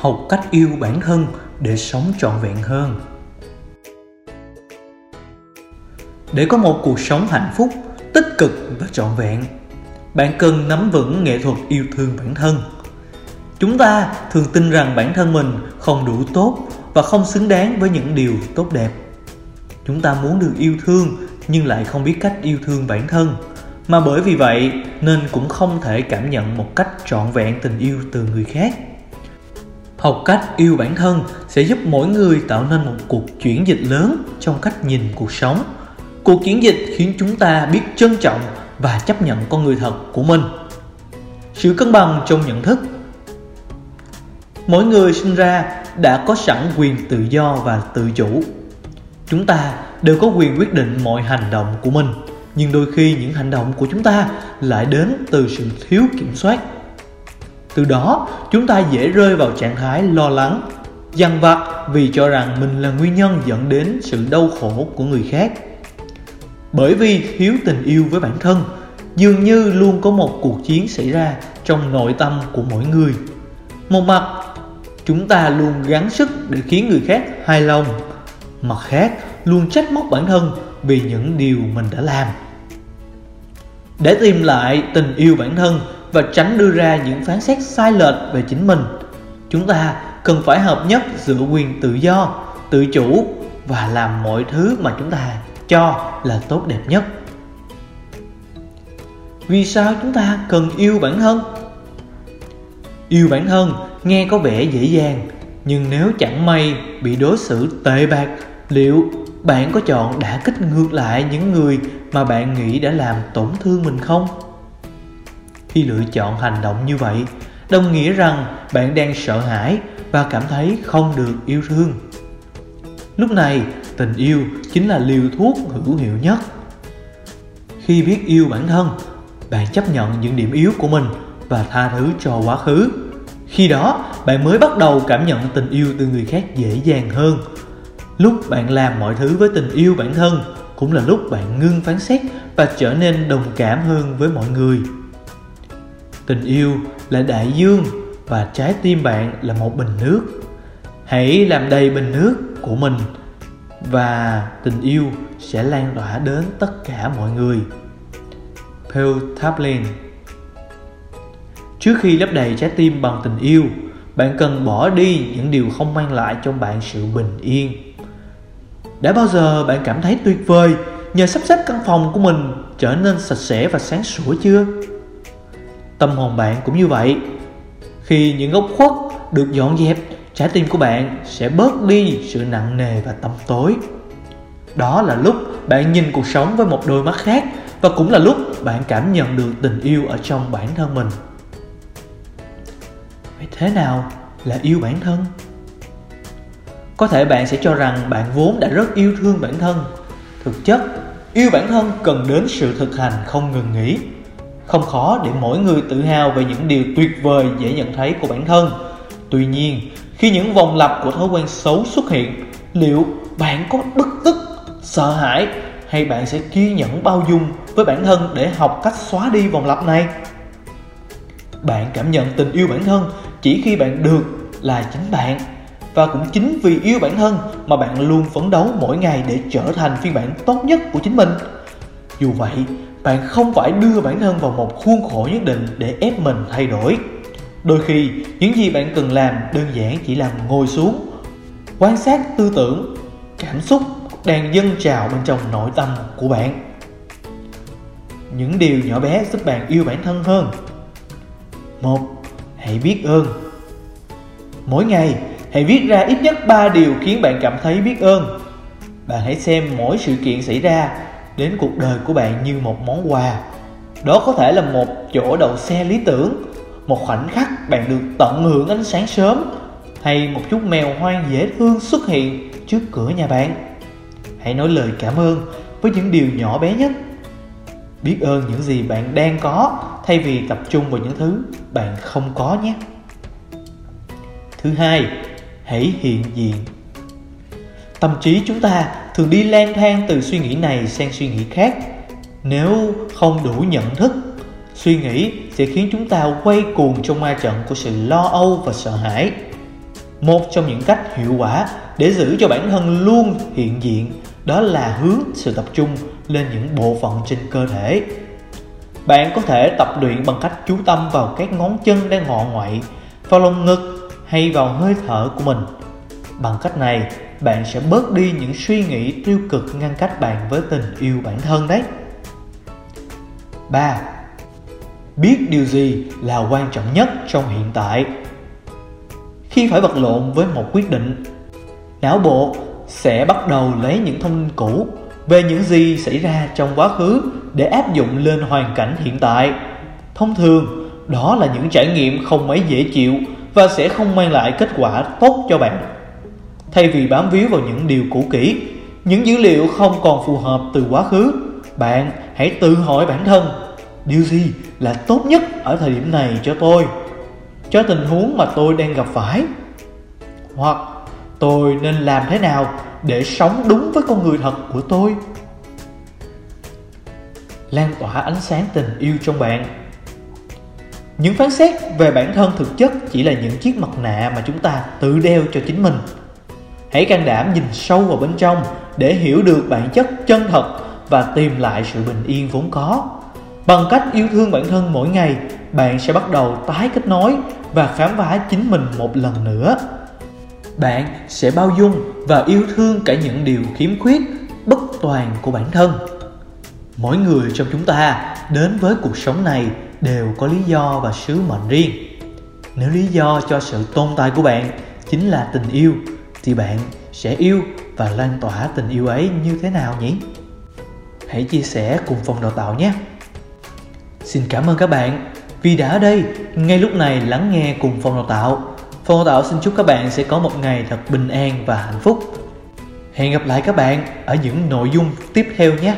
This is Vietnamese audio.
học cách yêu bản thân để sống trọn vẹn hơn. Để có một cuộc sống hạnh phúc, tích cực và trọn vẹn, bạn cần nắm vững nghệ thuật yêu thương bản thân. Chúng ta thường tin rằng bản thân mình không đủ tốt và không xứng đáng với những điều tốt đẹp. Chúng ta muốn được yêu thương nhưng lại không biết cách yêu thương bản thân, mà bởi vì vậy nên cũng không thể cảm nhận một cách trọn vẹn tình yêu từ người khác học cách yêu bản thân sẽ giúp mỗi người tạo nên một cuộc chuyển dịch lớn trong cách nhìn cuộc sống. Cuộc chuyển dịch khiến chúng ta biết trân trọng và chấp nhận con người thật của mình. Sự cân bằng trong nhận thức. Mỗi người sinh ra đã có sẵn quyền tự do và tự chủ. Chúng ta đều có quyền quyết định mọi hành động của mình, nhưng đôi khi những hành động của chúng ta lại đến từ sự thiếu kiểm soát từ đó, chúng ta dễ rơi vào trạng thái lo lắng, dằn vặt vì cho rằng mình là nguyên nhân dẫn đến sự đau khổ của người khác. Bởi vì thiếu tình yêu với bản thân, dường như luôn có một cuộc chiến xảy ra trong nội tâm của mỗi người. Một mặt, chúng ta luôn gắng sức để khiến người khác hài lòng, mặt khác, luôn trách móc bản thân vì những điều mình đã làm. Để tìm lại tình yêu bản thân và tránh đưa ra những phán xét sai lệch về chính mình. Chúng ta cần phải hợp nhất giữa quyền tự do, tự chủ và làm mọi thứ mà chúng ta cho là tốt đẹp nhất. Vì sao chúng ta cần yêu bản thân? Yêu bản thân nghe có vẻ dễ dàng, nhưng nếu chẳng may bị đối xử tệ bạc, liệu bạn có chọn đã kích ngược lại những người mà bạn nghĩ đã làm tổn thương mình không? Khi lựa chọn hành động như vậy, đồng nghĩa rằng bạn đang sợ hãi và cảm thấy không được yêu thương. Lúc này, tình yêu chính là liều thuốc hữu hiệu nhất. Khi biết yêu bản thân, bạn chấp nhận những điểm yếu của mình và tha thứ cho quá khứ. Khi đó, bạn mới bắt đầu cảm nhận tình yêu từ người khác dễ dàng hơn. Lúc bạn làm mọi thứ với tình yêu bản thân cũng là lúc bạn ngưng phán xét và trở nên đồng cảm hơn với mọi người tình yêu là đại dương và trái tim bạn là một bình nước hãy làm đầy bình nước của mình và tình yêu sẽ lan tỏa đến tất cả mọi người Phil Taplin Trước khi lấp đầy trái tim bằng tình yêu, bạn cần bỏ đi những điều không mang lại cho bạn sự bình yên. Đã bao giờ bạn cảm thấy tuyệt vời nhờ sắp xếp căn phòng của mình trở nên sạch sẽ và sáng sủa chưa? Tâm hồn bạn cũng như vậy. Khi những góc khuất được dọn dẹp, trái tim của bạn sẽ bớt đi sự nặng nề và tâm tối. Đó là lúc bạn nhìn cuộc sống với một đôi mắt khác và cũng là lúc bạn cảm nhận được tình yêu ở trong bản thân mình vậy thế nào là yêu bản thân có thể bạn sẽ cho rằng bạn vốn đã rất yêu thương bản thân thực chất yêu bản thân cần đến sự thực hành không ngừng nghỉ không khó để mỗi người tự hào về những điều tuyệt vời dễ nhận thấy của bản thân. Tuy nhiên, khi những vòng lặp của thói quen xấu xuất hiện, liệu bạn có bức tức, sợ hãi hay bạn sẽ kiên nhẫn bao dung với bản thân để học cách xóa đi vòng lặp này? Bạn cảm nhận tình yêu bản thân chỉ khi bạn được là chính bạn và cũng chính vì yêu bản thân mà bạn luôn phấn đấu mỗi ngày để trở thành phiên bản tốt nhất của chính mình. Dù vậy bạn không phải đưa bản thân vào một khuôn khổ nhất định để ép mình thay đổi. Đôi khi, những gì bạn cần làm đơn giản chỉ là ngồi xuống, quan sát tư tưởng, cảm xúc đang dâng trào bên trong nội tâm của bạn. Những điều nhỏ bé giúp bạn yêu bản thân hơn. Một, hãy biết ơn. Mỗi ngày, hãy viết ra ít nhất 3 điều khiến bạn cảm thấy biết ơn. Bạn hãy xem mỗi sự kiện xảy ra đến cuộc đời của bạn như một món quà. Đó có thể là một chỗ đậu xe lý tưởng, một khoảnh khắc bạn được tận hưởng ánh sáng sớm, hay một chút mèo hoang dễ thương xuất hiện trước cửa nhà bạn. Hãy nói lời cảm ơn với những điều nhỏ bé nhất. Biết ơn những gì bạn đang có, thay vì tập trung vào những thứ bạn không có nhé. Thứ hai, hãy hiện diện. Tâm trí chúng ta thường đi lang thang từ suy nghĩ này sang suy nghĩ khác. Nếu không đủ nhận thức, suy nghĩ sẽ khiến chúng ta quay cuồng trong ma trận của sự lo âu và sợ hãi. Một trong những cách hiệu quả để giữ cho bản thân luôn hiện diện đó là hướng sự tập trung lên những bộ phận trên cơ thể. Bạn có thể tập luyện bằng cách chú tâm vào các ngón chân đang ngọ ngoại, vào lồng ngực hay vào hơi thở của mình. Bằng cách này bạn sẽ bớt đi những suy nghĩ tiêu cực ngăn cách bạn với tình yêu bản thân đấy 3. Biết điều gì là quan trọng nhất trong hiện tại Khi phải vật lộn với một quyết định Não bộ sẽ bắt đầu lấy những thông tin cũ về những gì xảy ra trong quá khứ để áp dụng lên hoàn cảnh hiện tại. Thông thường, đó là những trải nghiệm không mấy dễ chịu và sẽ không mang lại kết quả tốt cho bạn. Thay vì bám víu vào những điều cũ kỹ, những dữ liệu không còn phù hợp từ quá khứ, bạn hãy tự hỏi bản thân, điều gì là tốt nhất ở thời điểm này cho tôi, cho tình huống mà tôi đang gặp phải. Hoặc tôi nên làm thế nào để sống đúng với con người thật của tôi? Lan tỏa ánh sáng tình yêu trong bạn. Những phán xét về bản thân thực chất chỉ là những chiếc mặt nạ mà chúng ta tự đeo cho chính mình hãy can đảm nhìn sâu vào bên trong để hiểu được bản chất chân thật và tìm lại sự bình yên vốn có. Bằng cách yêu thương bản thân mỗi ngày, bạn sẽ bắt đầu tái kết nối và khám phá chính mình một lần nữa. Bạn sẽ bao dung và yêu thương cả những điều khiếm khuyết, bất toàn của bản thân. Mỗi người trong chúng ta đến với cuộc sống này đều có lý do và sứ mệnh riêng. Nếu lý do cho sự tồn tại của bạn chính là tình yêu thì bạn sẽ yêu và lan tỏa tình yêu ấy như thế nào nhỉ hãy chia sẻ cùng phòng đào tạo nhé xin cảm ơn các bạn vì đã ở đây ngay lúc này lắng nghe cùng phòng đào tạo Phòng đào Tạo xin chúc các bạn sẽ có một ngày thật bình an và hạnh phúc. Hẹn gặp lại các bạn ở những nội dung tiếp theo nhé.